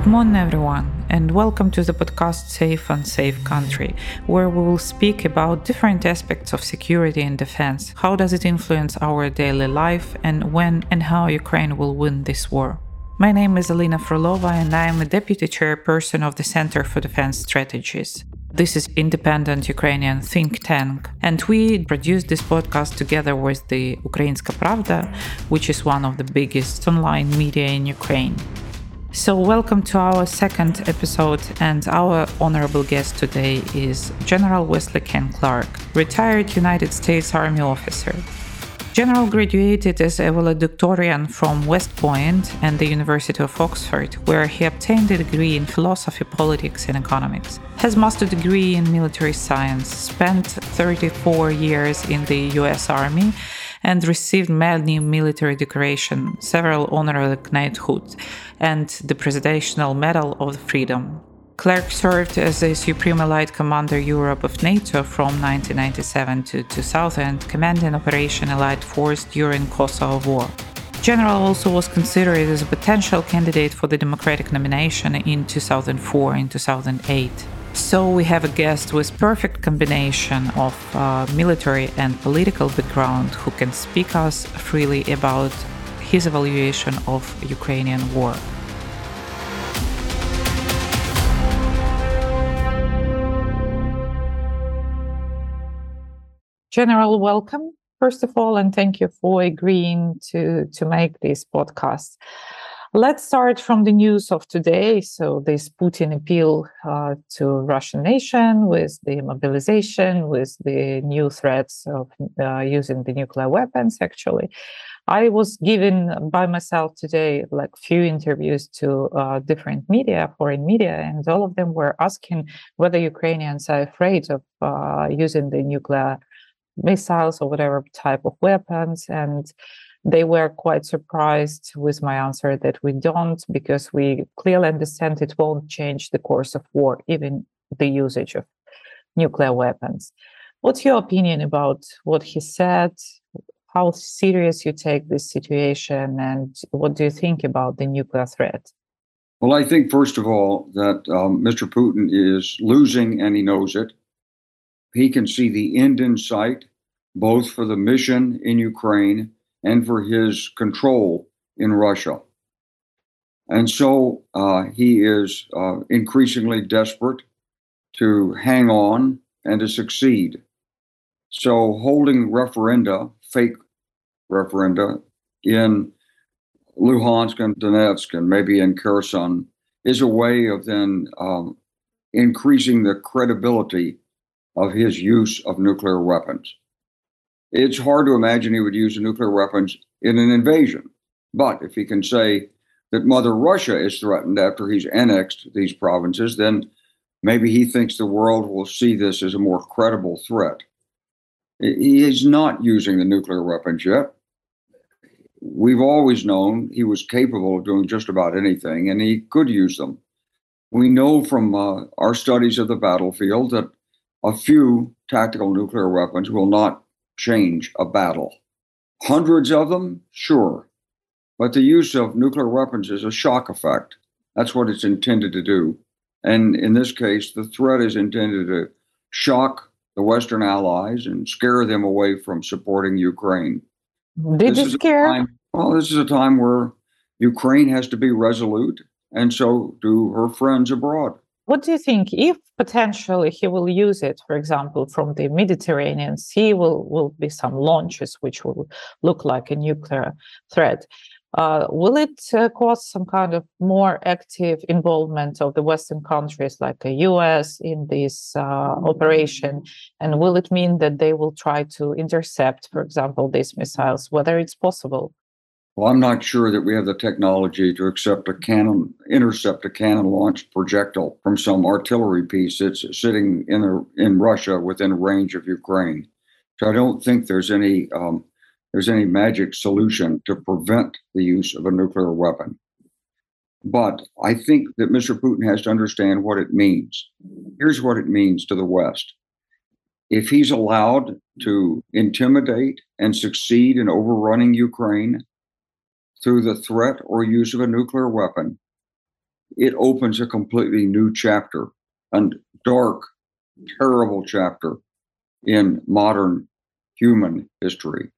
Good morning, everyone, and welcome to the podcast Safe and Safe Country, where we will speak about different aspects of security and defense. How does it influence our daily life, and when and how Ukraine will win this war? My name is Alina Frolova, and I am a deputy chairperson of the Center for Defense Strategies. This is independent Ukrainian think tank, and we produce this podcast together with the Ukrainska Pravda, which is one of the biggest online media in Ukraine. So, welcome to our second episode, and our honorable guest today is General Wesley Kanne Clark, retired United States Army officer. General graduated as a valedictorian from West Point and the University of Oxford, where he obtained a degree in philosophy, politics, and economics. Has master degree in military science, spent 34 years in the US Army, and received many military decorations, several honorary knighthoods, and the Presidential Medal of Freedom. Clark served as the Supreme Allied Commander Europe of NATO from 1997 to 2000, commanding Operation Allied Force during Kosovo War. General also was considered as a potential candidate for the Democratic nomination in 2004 and 2008. So we have a guest with perfect combination of uh, military and political background who can speak us freely about his evaluation of Ukrainian war. General, welcome first of all, and thank you for agreeing to to make this podcast. Let's start from the news of today. So, this Putin appeal uh, to Russian nation with the mobilization, with the new threats of uh, using the nuclear weapons. Actually, I was given by myself today like few interviews to uh, different media, foreign media, and all of them were asking whether Ukrainians are afraid of uh, using the nuclear missiles or whatever type of weapons and they were quite surprised with my answer that we don't, because we clearly understand it won't change the course of war, even the usage of nuclear weapons. What's your opinion about what he said? How serious you take this situation, and what do you think about the nuclear threat? Well, I think, first of all, that um, Mr. Putin is losing and he knows it. He can see the end in sight, both for the mission in Ukraine and for his control in Russia. And so uh, he is uh, increasingly desperate to hang on and to succeed. So holding referenda, fake referenda, in Luhansk and Donetsk and maybe in Kherson is a way of then um, increasing the credibility of his use of nuclear weapons. It's hard to imagine he would use nuclear weapons in an invasion. But if he can say that Mother Russia is threatened after he's annexed these provinces, then maybe he thinks the world will see this as a more credible threat. He is not using the nuclear weapons yet. We've always known he was capable of doing just about anything, and he could use them. We know from uh, our studies of the battlefield that a few tactical nuclear weapons will not change a battle. Hundreds of them, sure. But the use of nuclear weapons is a shock effect. That's what it's intended to do. And in this case, the threat is intended to shock the Western allies and scare them away from supporting Ukraine. Did this you scare? Time, well, this is a time where Ukraine has to be resolute, and so do her friends abroad. What do you think if potentially he will use it, for example, from the Mediterranean Sea, will, will be some launches which will look like a nuclear threat? Uh, will it uh, cause some kind of more active involvement of the Western countries like the US in this uh, operation? And will it mean that they will try to intercept, for example, these missiles, whether it's possible? Well, I'm not sure that we have the technology to accept a cannon, intercept a cannon launched projectile from some artillery piece that's sitting in a, in Russia within range of Ukraine. So I don't think there's any um, there's any magic solution to prevent the use of a nuclear weapon. But I think that Mr. Putin has to understand what it means. Here's what it means to the West. If he's allowed to intimidate and succeed in overrunning Ukraine, through the threat or use of a nuclear weapon, it opens a completely new chapter, a dark, terrible chapter in modern human history,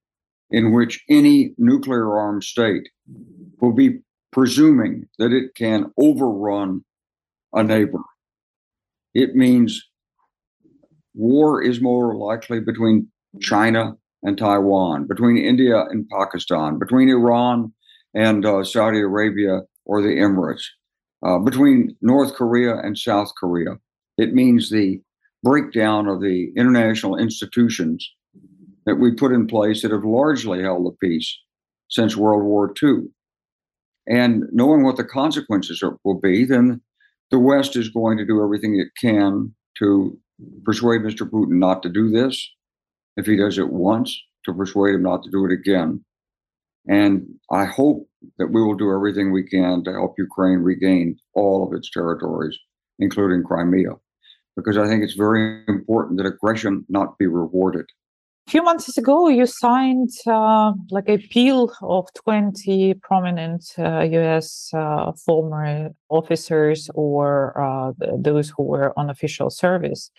in which any nuclear armed state will be presuming that it can overrun a neighbor. It means war is more likely between China and Taiwan, between India and Pakistan, between Iran and uh, Saudi Arabia or the Emirates, uh, between North Korea and South Korea. It means the breakdown of the international institutions that we put in place that have largely held the peace since World War II. And knowing what the consequences are, will be, then the West is going to do everything it can to persuade Mr. Putin not to do this. If he does it once, to persuade him not to do it again. And I hope that we will do everything we can to help Ukraine regain all of its territories, including Crimea, because I think it's very important that aggression not be rewarded. A few months ago, you signed uh, like a appeal of 20 prominent uh, US uh, former officers or uh, those who were on official service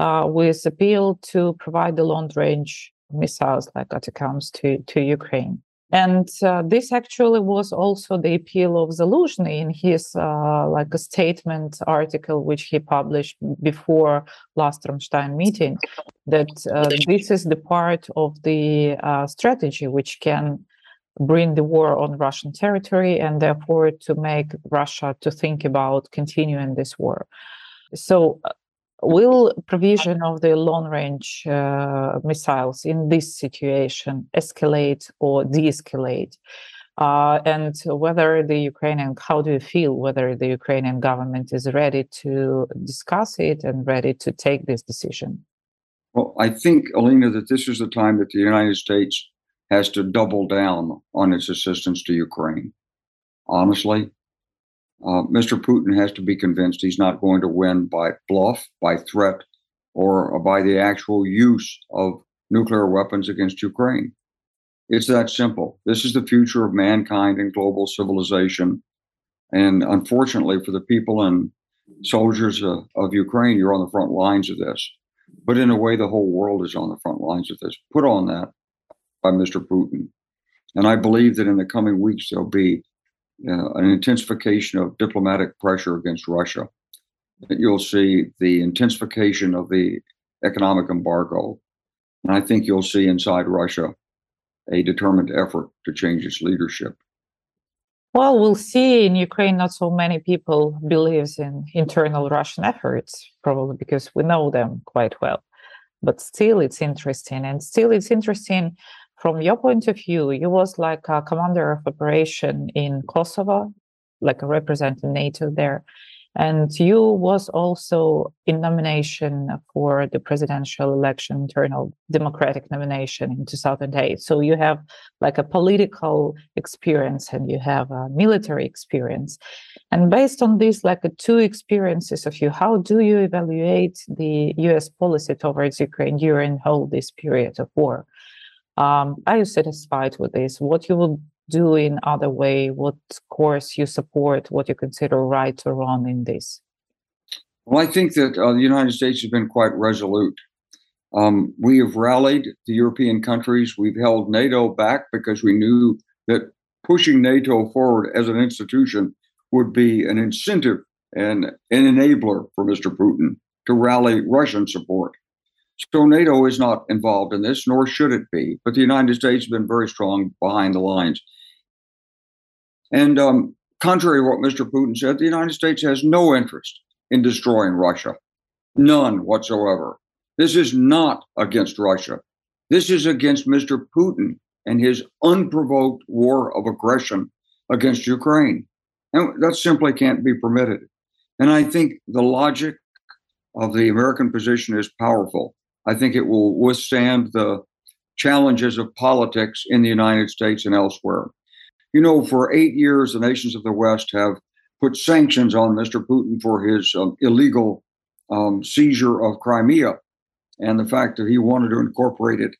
uh, with appeal to provide the long range missiles like ATACMS to, to Ukraine. And uh, this actually was also the appeal of Zaluzhny in his uh, like a statement article which he published before last Ramstein meeting that uh, this is the part of the uh, strategy which can bring the war on Russian territory and therefore to make Russia to think about continuing this war. So uh, will provision of the long range uh, missiles in this situation escalate or de-escalate? Uh, and whether the ukrainian how do you feel whether the ukrainian government is ready to discuss it and ready to take this decision? Well i think alina that this is the time that the united states has to double down on its assistance to ukraine. Honestly uh, Mr. Putin has to be convinced he's not going to win by bluff, by threat, or by the actual use of nuclear weapons against Ukraine. It's that simple. This is the future of mankind and global civilization. And unfortunately, for the people and soldiers uh, of Ukraine, you're on the front lines of this. But in a way, the whole world is on the front lines of this. Put on that by Mr. Putin. And I believe that in the coming weeks, there'll be uh, an intensification of diplomatic pressure against Russia. You'll see the intensification of the economic embargo. And I think you'll see inside Russia a determined effort to change its leadership. Well, we'll see in Ukraine, not so many people believes in internal Russian efforts, probably because we know them quite well. But still, it's interesting. And still, it's interesting from your point of view, you was like a commander of operation in Kosovo, like a representing NATO there, and you was also in nomination for the presidential election, internal democratic nomination in 2008. So you have like a political experience and you have a military experience. And based on these like two experiences of you, how do you evaluate the U.S. policy towards Ukraine during all this period of war? Um, are you satisfied with this? What you will do in other way? What course you support? What you consider right or wrong in this? Well i think that uh, the united states has been quite resolute. Um, we have rallied the european countries. We've held nato back because we knew that pushing nato forward as an institution would be an incentive and an enabler for mr putin to rally russian support so NATO is not involved in this, nor should it be. But the United States has been very strong behind the lines. And um, contrary to what Mr. Putin said, the United States has no interest in destroying Russia, none whatsoever. This is not against Russia. This is against Mr. Putin and his unprovoked war of aggression against Ukraine. And that simply can't be permitted. And I think the logic of the American position is powerful. I think it will withstand the challenges of politics in the United States and elsewhere. You know, for eight years, the nations of the West have put sanctions on Mr. Putin for his um, illegal um, seizure of Crimea and the fact that he wanted to incorporate it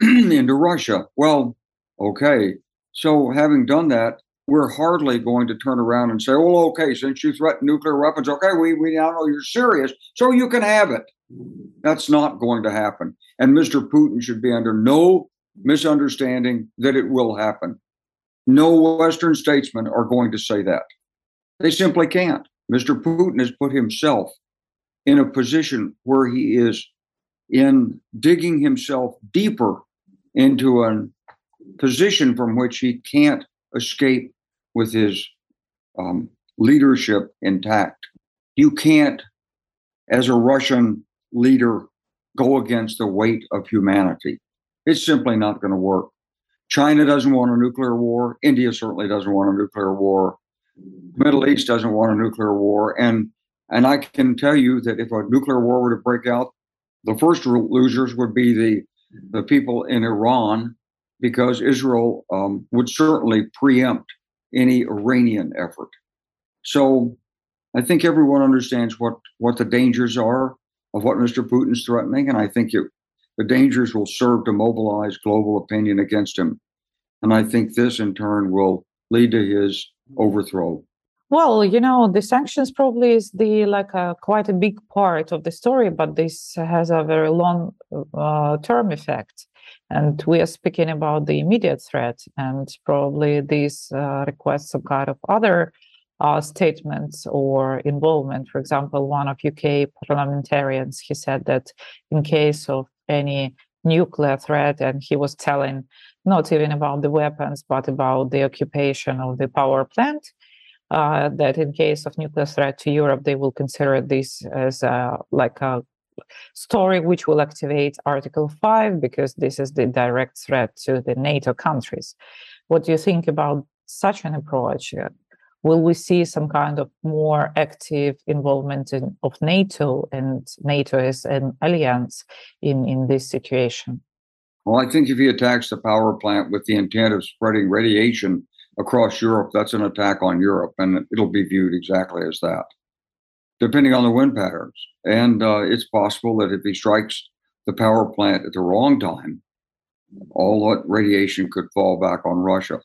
into Russia. Well, okay. So, having done that, we're hardly going to turn around and say, "Well, okay, since you threaten nuclear weapons, okay, we we now know you're serious, so you can have it." That's not going to happen, and Mr. Putin should be under no misunderstanding that it will happen. No Western statesmen are going to say that. They simply can't. Mr. Putin has put himself in a position where he is in digging himself deeper into a position from which he can't escape with his um, leadership intact. You can't, as a Russian leader, go against the weight of humanity. It's simply not going to work. China doesn't want a nuclear war. India certainly doesn't want a nuclear war. Middle East doesn't want a nuclear war. And and I can tell you that if a nuclear war were to break out, the first losers would be the the people in Iran, because Israel um, would certainly preempt any Iranian effort. So I think everyone understands what what the dangers are of what Mr. Putin's threatening, and I think it, the dangers will serve to mobilize global opinion against him. And I think this, in turn, will lead to his overthrow. Well, you know, the sanctions probably is the like a quite a big part of the story, but this has a very long uh, term effect. And we are speaking about the immediate threat, and probably this uh, requests some kind of other uh, statements or involvement. For example, one of UK parliamentarians he said that in case of any nuclear threat, and he was telling not even about the weapons, but about the occupation of the power plant. Uh, that in case of nuclear threat to Europe, they will consider this as a, like a story which will activate Article 5 because this is the direct threat to the NATO countries. What do you think about such an approach? Will we see some kind of more active involvement in, of NATO and NATO as an alliance in, in this situation? Well, I think if he attacks the power plant with the intent of spreading radiation across Europe, that's an attack on Europe, and it'll be viewed exactly as that depending on the wind patterns. And uh, it's possible that if he strikes the power plant at the wrong time, all that radiation could fall back on Russia.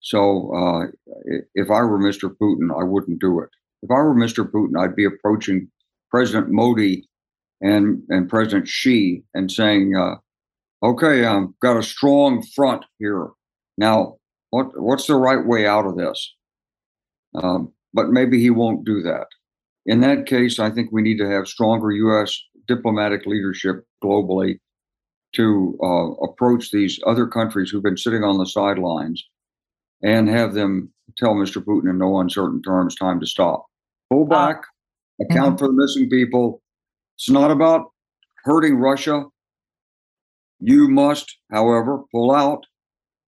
So uh, if I were Mr. Putin, I wouldn't do it. If I were Mr. Putin, I'd be approaching President Modi and and President Xi and saying, uh, "Okay, I've got a strong front here. Now, what what's the right way out of this?" Um, but maybe he won't do that in that case, I think we need to have stronger U.S. diplomatic leadership globally to uh, approach these other countries who've been sitting on the sidelines and have them tell Mr. Putin in no uncertain terms time to stop. Pull uh, back, uh, account mm-hmm. for the missing people. It's not about hurting Russia. You must, however, pull out,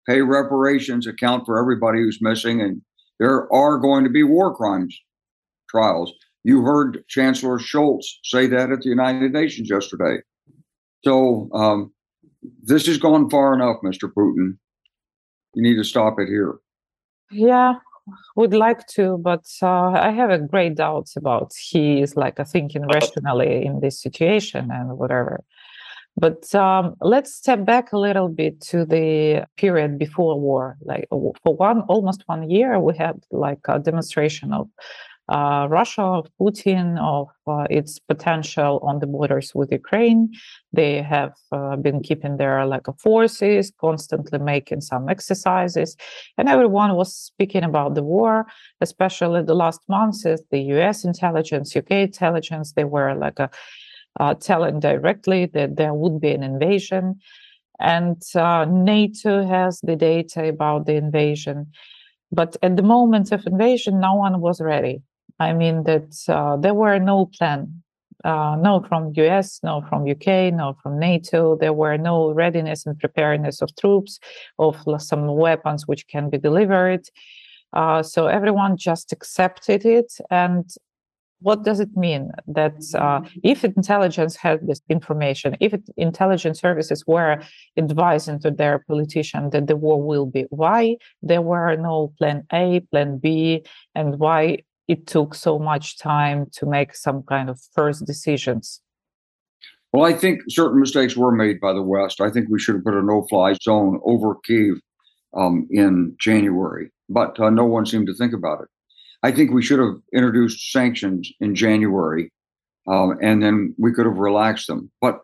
pay reparations, account for everybody who's missing, and there are going to be war crimes trials. You heard Chancellor Scholz say that at the United Nations yesterday. So um, this has gone far enough, Mr. Putin. You need to stop it here. Yeah, would like to, but uh, I have a great doubts about he is like a thinking rationally in this situation and whatever. But um, let's step back a little bit to the period before war. Like for one, almost one year, we had like a demonstration of uh, Russia, of Putin, of uh, its potential on the borders with Ukraine. They have uh, been keeping their like forces, constantly making some exercises, and everyone was speaking about the war, especially the last months. The U.S. intelligence, UK intelligence, they were like a, uh, telling directly that there would be an invasion, and uh, NATO has the data about the invasion. But at the moment of invasion, no one was ready I mean that uh, there were no plan, uh, no from US, no from UK, no from NATO. There were no readiness and preparedness of troops, of some weapons which can be delivered. Uh, so everyone just accepted it. And what does it mean that uh, if intelligence had this information, if it, intelligence services were advising to their politician that the war will be, why there were no plan A, plan B, and why it took so much time to make some kind of first decisions? Well, I think certain mistakes were made by the West. I think we should have put a no fly zone over Kiev um, in January. but uh, no one seemed to think about it. I think we should have introduced sanctions in January, um, and then we could have relaxed them. But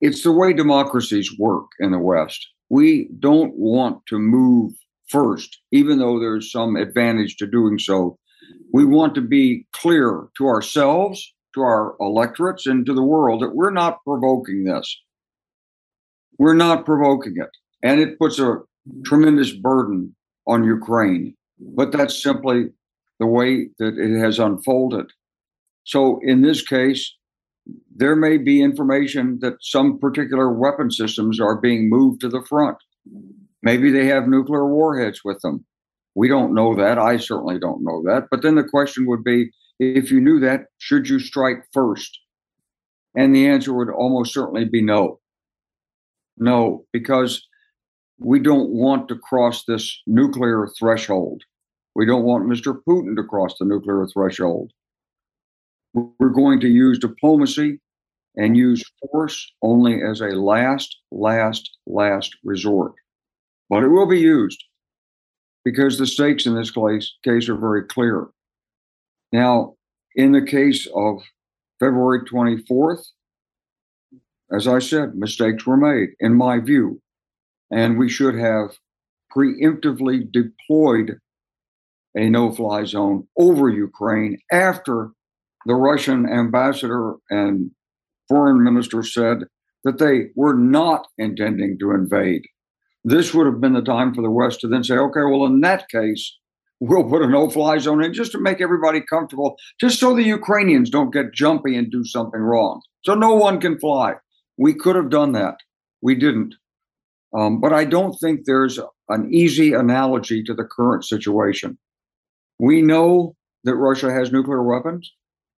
it's the way democracies work in the West. We don't want to move first, even though there's some advantage to doing so. We want to be clear to ourselves, to our electorates, and to the world that we're not provoking this. We're not provoking it. And it puts a tremendous burden on Ukraine. But that's simply the way that it has unfolded. So in this case, there may be information that some particular weapon systems are being moved to the front. Maybe they have nuclear warheads with them. We don't know that. I certainly don't know that. But then the question would be if you knew that, should you strike first? And the answer would almost certainly be no. No, because we don't want to cross this nuclear threshold. We don't want Mr. Putin to cross the nuclear threshold. We're going to use diplomacy and use force only as a last, last, last resort. But it will be used because the stakes in this case, case are very clear. Now, in the case of February 24th, as I said, mistakes were made, in my view. And we should have preemptively deployed a no fly zone over Ukraine after the Russian ambassador and foreign minister said that they were not intending to invade. This would have been the time for the West to then say, okay, well, in that case, we'll put a no fly zone in just to make everybody comfortable, just so the Ukrainians don't get jumpy and do something wrong. So no one can fly. We could have done that. We didn't. Um, but I don't think there's an easy analogy to the current situation. We know that Russia has nuclear weapons.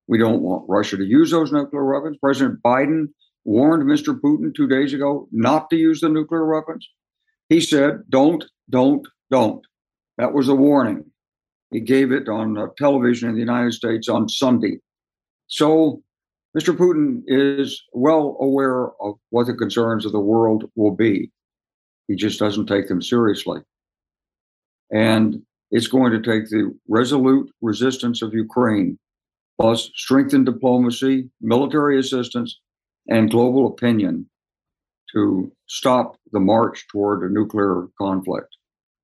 We don't want Russia to use those nuclear weapons. President Biden warned Mr. Putin two days ago not to use the nuclear weapons. He said, don't, don't, don't. That was a warning. He gave it on uh, television in the United States on Sunday. So Mr. Putin is well aware of what the concerns of the world will be. He just doesn't take them seriously. And it's going to take the resolute resistance of Ukraine, plus strengthened diplomacy, military assistance, and global opinion to stop the march toward a nuclear conflict.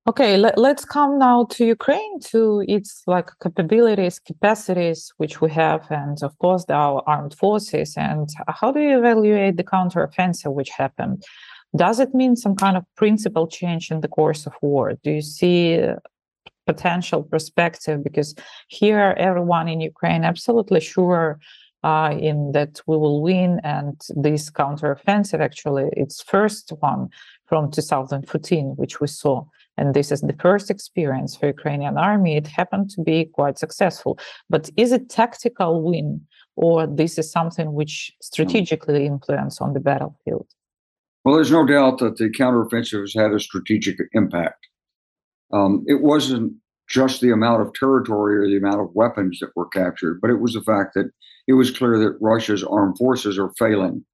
Okay, let, us come now to Ukraine, to its like capabilities, capacities which we have, and of course our armed forces. And how do you evaluate the counteroffensive which happened? Does it mean some kind of principal change in the course of war? Do you see potential perspective? Because here, everyone in Ukraine absolutely sure uh, in that we will win, and this counteroffensive actually its first one from 2014, which we saw and this is the first experience for Ukrainian army, it happened to be quite successful. But is it tactical win, or this is something which strategically influence on the battlefield? Well, there's no doubt that the counteroffensive has had a strategic impact. Um, it wasn't just the amount of territory or the amount of weapons that were captured, but it was the fact that it was clear that Russia's armed forces are failing.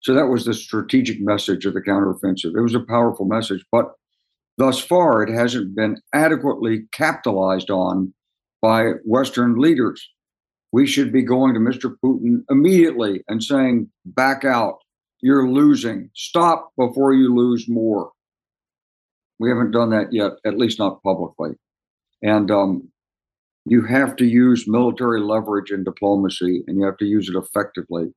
So that was the strategic message of the counteroffensive. It was a powerful message, but Thus far, it hasn't been adequately capitalized on by Western leaders. We should be going to Mr. Putin immediately and saying, back out. You're losing. Stop before you lose more. We haven't done that yet, at least not publicly. And um, you have to use military leverage and diplomacy, and you have to use it effectively.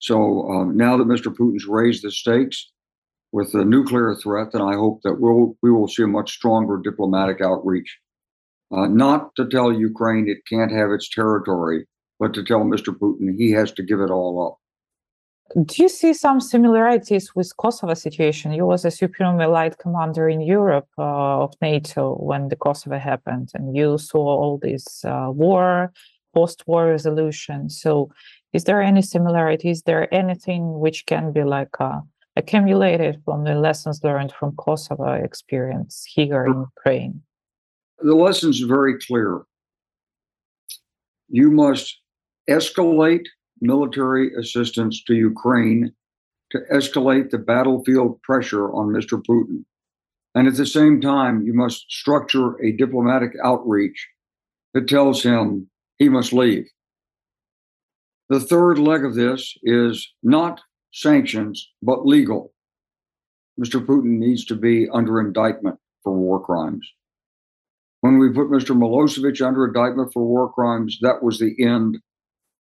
So um, now that Mr. Putin's raised the stakes, with the nuclear threat, then I hope that we'll, we will see a much stronger diplomatic outreach. Uh, not to tell Ukraine it can't have its territory, but to tell Mr. Putin he has to give it all up. Do you see some similarities with Kosovo situation? You was a supreme allied commander in Europe uh, of NATO when the Kosovo happened, and you saw all this uh, war, post-war resolution. So, is there any similarities? Is there anything which can be like a accumulated from the lessons learned from Kosovo experience here in Ukraine? The lessons very clear. You must escalate military assistance to Ukraine to escalate the battlefield pressure on Mr. Putin. And at the same time, you must structure a diplomatic outreach that tells him he must leave. The third leg of this is not sanctions, but legal. Mr. Putin needs to be under indictment for war crimes. When we put Mr. Milosevic under indictment for war crimes, that was the end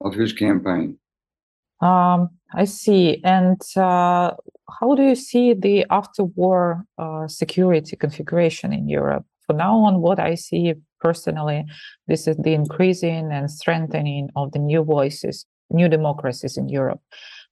of his campaign. Um, I see. And uh, how do you see the after war uh, security configuration in Europe? For now on, what I see personally, this is the increasing and strengthening of the new voices, new democracies in Europe,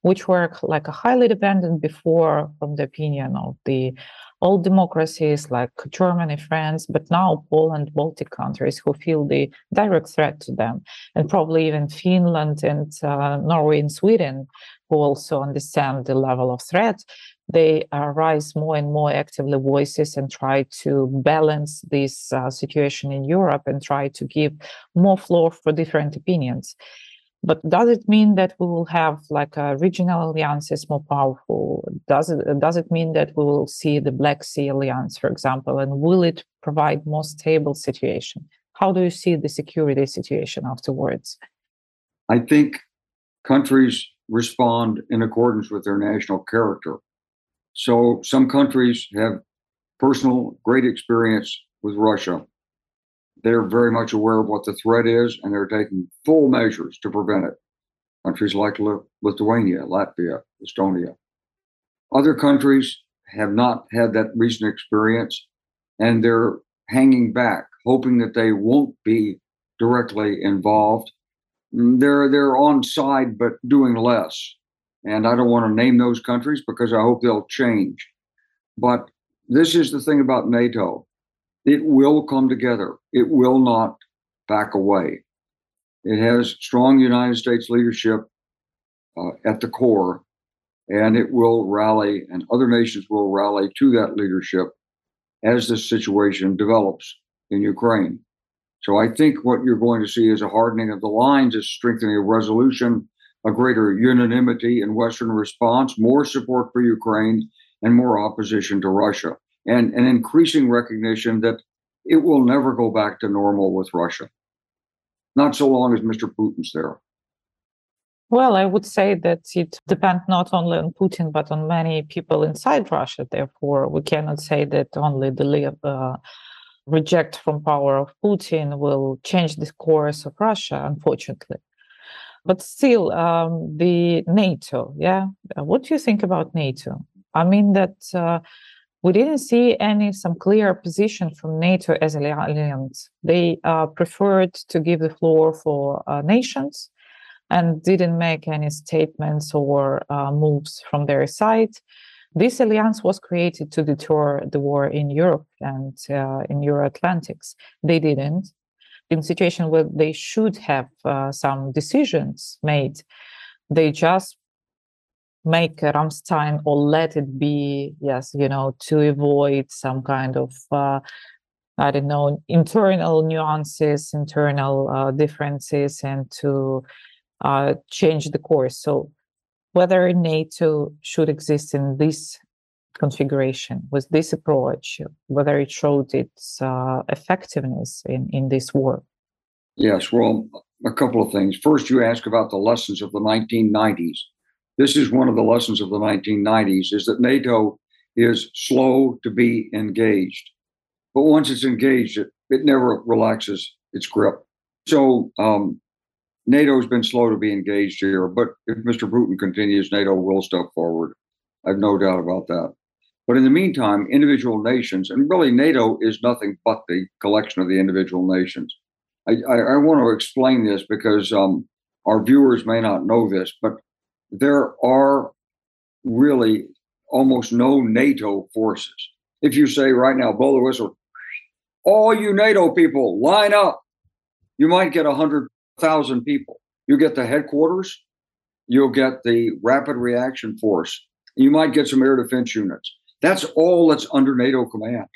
which were like highly dependent before from the opinion of the old democracies like Germany, France, but now Poland, Baltic countries who feel the direct threat to them, and probably even Finland and uh, Norway and Sweden, who also understand the level of threat. They uh, rise more and more actively voices and try to balance this uh, situation in Europe and try to give more floor for different opinions. But does it mean that we will have like a regional alliances more powerful? Does it does it mean that we will see the Black Sea alliance, for example, and will it provide more stable situation? How do you see the security situation afterwards? I think countries respond in accordance with their national character. So some countries have personal great experience with Russia they're very much aware of what the threat is and they're taking full measures to prevent it. Countries like Lithuania, Latvia, Estonia. Other countries have not had that recent experience and they're hanging back, hoping that they won't be directly involved. Mm, they're they're on side but doing less. And I don't want to name those countries because I hope they'll change. But this is the thing about NATO. It will come together. It will not back away. It has strong United States leadership uh, at the core, and it will rally, and other nations will rally to that leadership as this situation develops in Ukraine. So I think what you're going to see is a hardening of the lines, a strengthening of resolution, a greater unanimity in Western response, more support for Ukraine, and more opposition to Russia and an increasing recognition that it will never go back to normal with Russia. Not so long as Mr. Putin's there. Well, I would say that it depends not only on Putin, but on many people inside Russia. Therefore, we cannot say that only the uh, reject from power of Putin will change the course of Russia, unfortunately. But still, um, the NATO, yeah, what do you think about NATO? I mean that uh, we didn't see any some clear position from NATO as an alliance. They uh, preferred to give the floor for uh, nations and didn't make any statements or uh, moves from their side. This alliance was created to deter the war in Europe and uh, in Euro Atlantics. They didn't. In a situation where they should have uh, some decisions made, they just make Ramstein or let it be, yes, you know, to avoid some kind of, uh, I don't know, internal nuances, internal uh, differences, and to uh, change the course. So, whether NATO should exist in this configuration with this approach, whether it showed its uh, effectiveness in, in this war. Yes, well, a couple of things. First, you ask about the lessons of the 1990s this is one of the lessons of the 1990s is that NATO is slow to be engaged. But once it's engaged, it, it never relaxes its grip. So um, NATO has been slow to be engaged here. But if Mr. Putin continues, NATO will step forward. I have no doubt about that. But in the meantime, individual nations, and really NATO is nothing but the collection of the individual nations. I, I, I want to explain this because um, our viewers may not know this, but there are really almost no NATO forces. If you say right now, blow the whistle, all you NATO people line up, you might get 100,000 people. You get the headquarters, you'll get the rapid reaction force, you might get some air defense units. That's all that's under NATO command.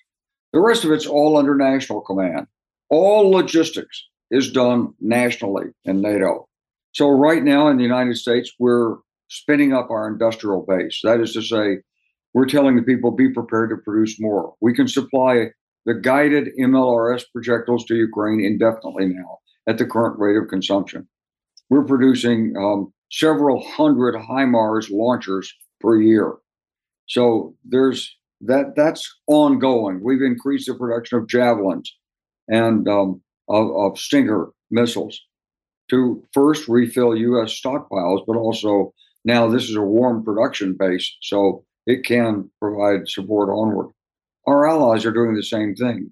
The rest of it's all under national command. All logistics is done nationally in NATO. So right now in the United States, we're spinning up our industrial base. That is to say, we're telling the people be prepared to produce more. We can supply the guided MLRS projectiles to Ukraine indefinitely now at the current rate of consumption. We're producing um, several hundred HIMARS launchers per year. So there's that that's ongoing. We've increased the production of javelins and um, of, of Stinger missiles to first refill U.S. stockpiles, but also now this is a warm production base, so it can provide support onward. Our allies are doing the same thing.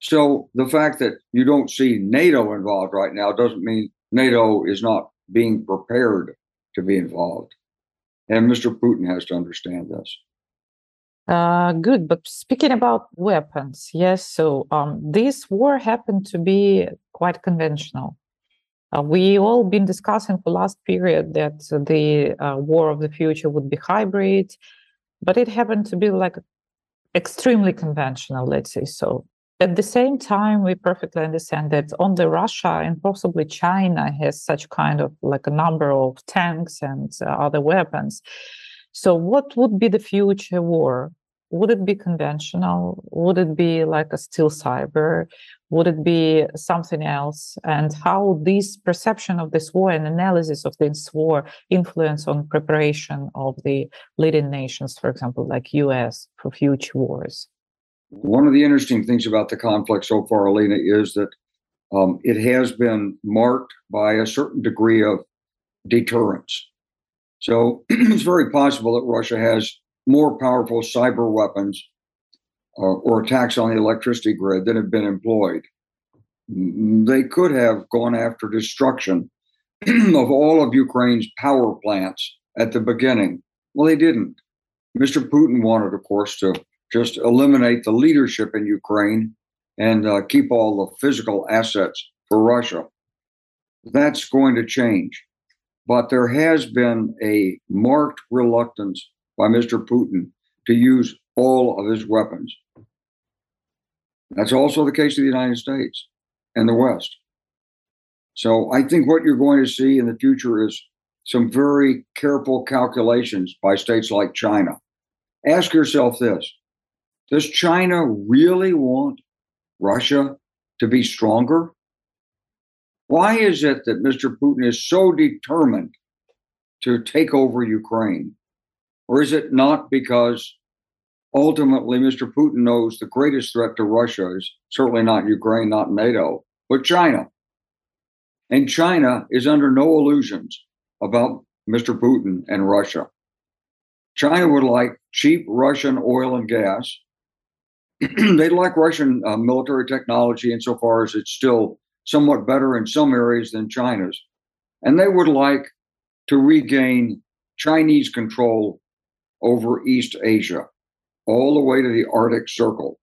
So the fact that you don't see NATO involved right now doesn't mean NATO is not being prepared to be involved. And Mr. Putin has to understand this. Uh, good, but speaking about weapons, yes. So um, this war happened to be quite conventional. Uh, we all been discussing for last period that the uh, war of the future would be hybrid, but it happened to be like extremely conventional, let's say so. At the same time, we perfectly understand that on the Russia and possibly China has such kind of like a number of tanks and uh, other weapons. So, what would be the future war? Would it be conventional? Would it be like a still cyber? Would it be something else? And how this perception of this war and analysis of this war influence on preparation of the leading nations, for example, like US for future wars? One of the interesting things about the conflict so far, Alina, is that um, it has been marked by a certain degree of deterrence. So it's very possible that Russia has more powerful cyber weapons or attacks on the electricity grid that have been employed. They could have gone after destruction of all of Ukraine's power plants at the beginning. Well, they didn't. Mr. Putin wanted, of course, to just eliminate the leadership in Ukraine and uh, keep all the physical assets for Russia. That's going to change. But there has been a marked reluctance by Mr. Putin to use all of his weapons. That's also the case of the United States and the West. So I think what you're going to see in the future is some very careful calculations by states like China. Ask yourself this Does China really want Russia to be stronger? Why is it that Mr. Putin is so determined to take over Ukraine? Or is it not because ultimately Mr. Putin knows the greatest threat to Russia is certainly not Ukraine, not NATO, but China? And China is under no illusions about Mr. Putin and Russia. China would like cheap Russian oil and gas. They'd like Russian uh, military technology insofar as it's still somewhat better in some areas than China's. And they would like to regain Chinese control over East Asia, all the way to the Arctic Circle.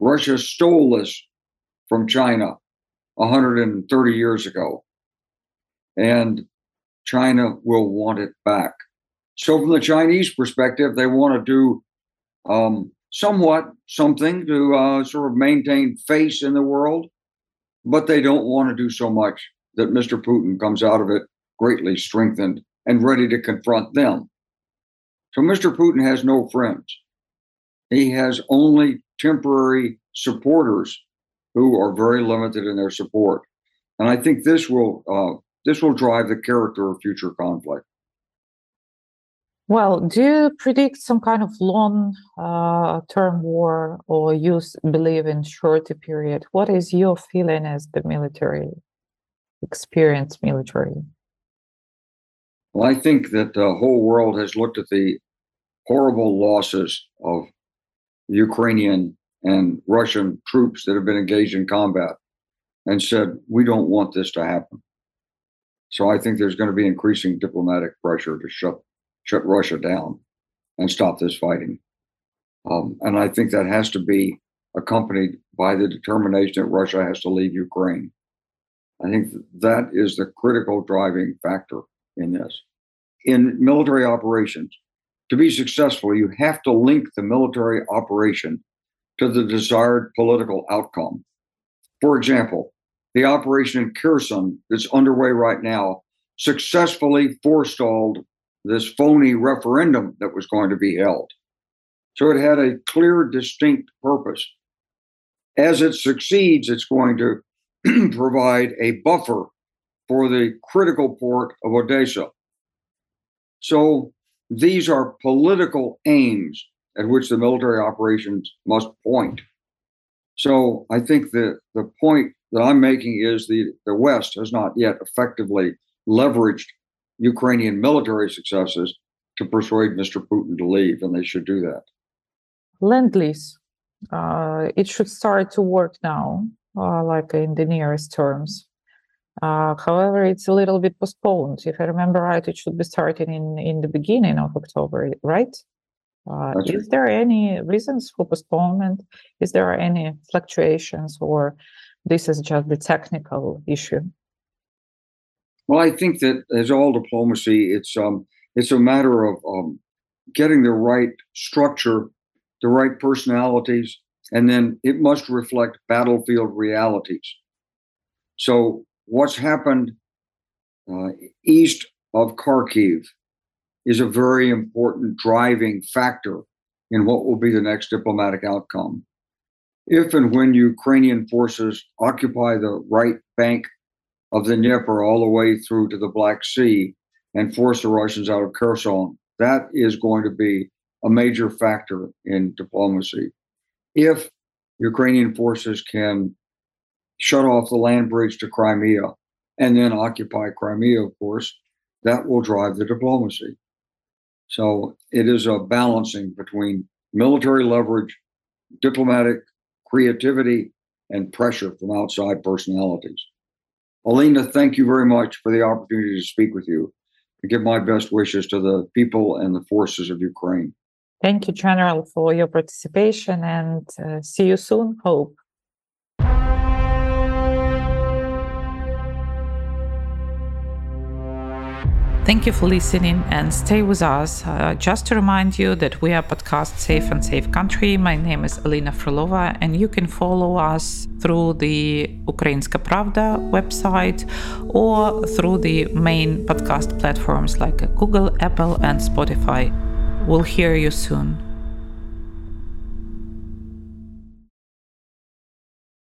Russia stole this from China 130 years ago, and China will want it back. So, from the Chinese perspective, they want to do um, somewhat something to uh, sort of maintain face in the world, but they don't want to do so much that Mr. Putin comes out of it greatly strengthened and ready to confront them. So Mr. Putin has no friends. He has only temporary supporters who are very limited in their support. And I think this will uh, this will drive the character of future conflict. Well, do you predict some kind of long uh, term war or you believe in shorter period? What is your feeling as the military, experienced military? Well, I think that the whole world has looked at the horrible losses of Ukrainian and Russian troops that have been engaged in combat and said, we don't want this to happen. So I think there's going to be increasing diplomatic pressure to shut shut Russia down and stop this fighting. Um, and I think that has to be accompanied by the determination that Russia has to leave Ukraine. I think that is the critical driving factor in this. In military operations, to be successful, you have to link the military operation to the desired political outcome. For example, the operation in Kherson that's underway right now successfully forestalled this phony referendum that was going to be held. So it had a clear, distinct purpose. As it succeeds, it's going to provide a buffer for the critical port of Odessa. So these are political aims at which the military operations must point. So I think the, the point that I'm making is the, the West has not yet effectively leveraged Ukrainian military successes to persuade Mr. Putin to leave, and they should do that. Lend lease. Uh, it should start to work now, uh, like in the nearest terms. Uh, however, it's a little bit postponed. If I remember right, it should be starting in, in the beginning of October, right? Uh, is there any reasons for postponement? Is there any fluctuations, or this is just the technical issue? Well, I think that as all diplomacy, it's um, it's a matter of um, getting the right structure, the right personalities, and then it must reflect battlefield realities. So, what's happened uh, east of Kharkiv is a very important driving factor in what will be the next diplomatic outcome. If and when Ukrainian forces occupy the right bank of the Dnieper all the way through to the Black Sea and force the Russians out of Kherson, that is going to be a major factor in diplomacy. If Ukrainian forces can shut off the land bridge to Crimea and then occupy Crimea, of course, that will drive the diplomacy. So it is a balancing between military leverage, diplomatic creativity, and pressure from outside personalities. Alina, thank you very much for the opportunity to speak with you and give my best wishes to the people and the forces of Ukraine. Thank you, General, for your participation and uh, see you soon, hope. Thank you for listening and stay with us. Uh, just to remind you that we are podcast Safe and Safe Country. My name is Alina Frolova, and you can follow us through the Ukrainska Pravda website or through the main podcast platforms like Google, Apple, and Spotify. We'll hear you soon.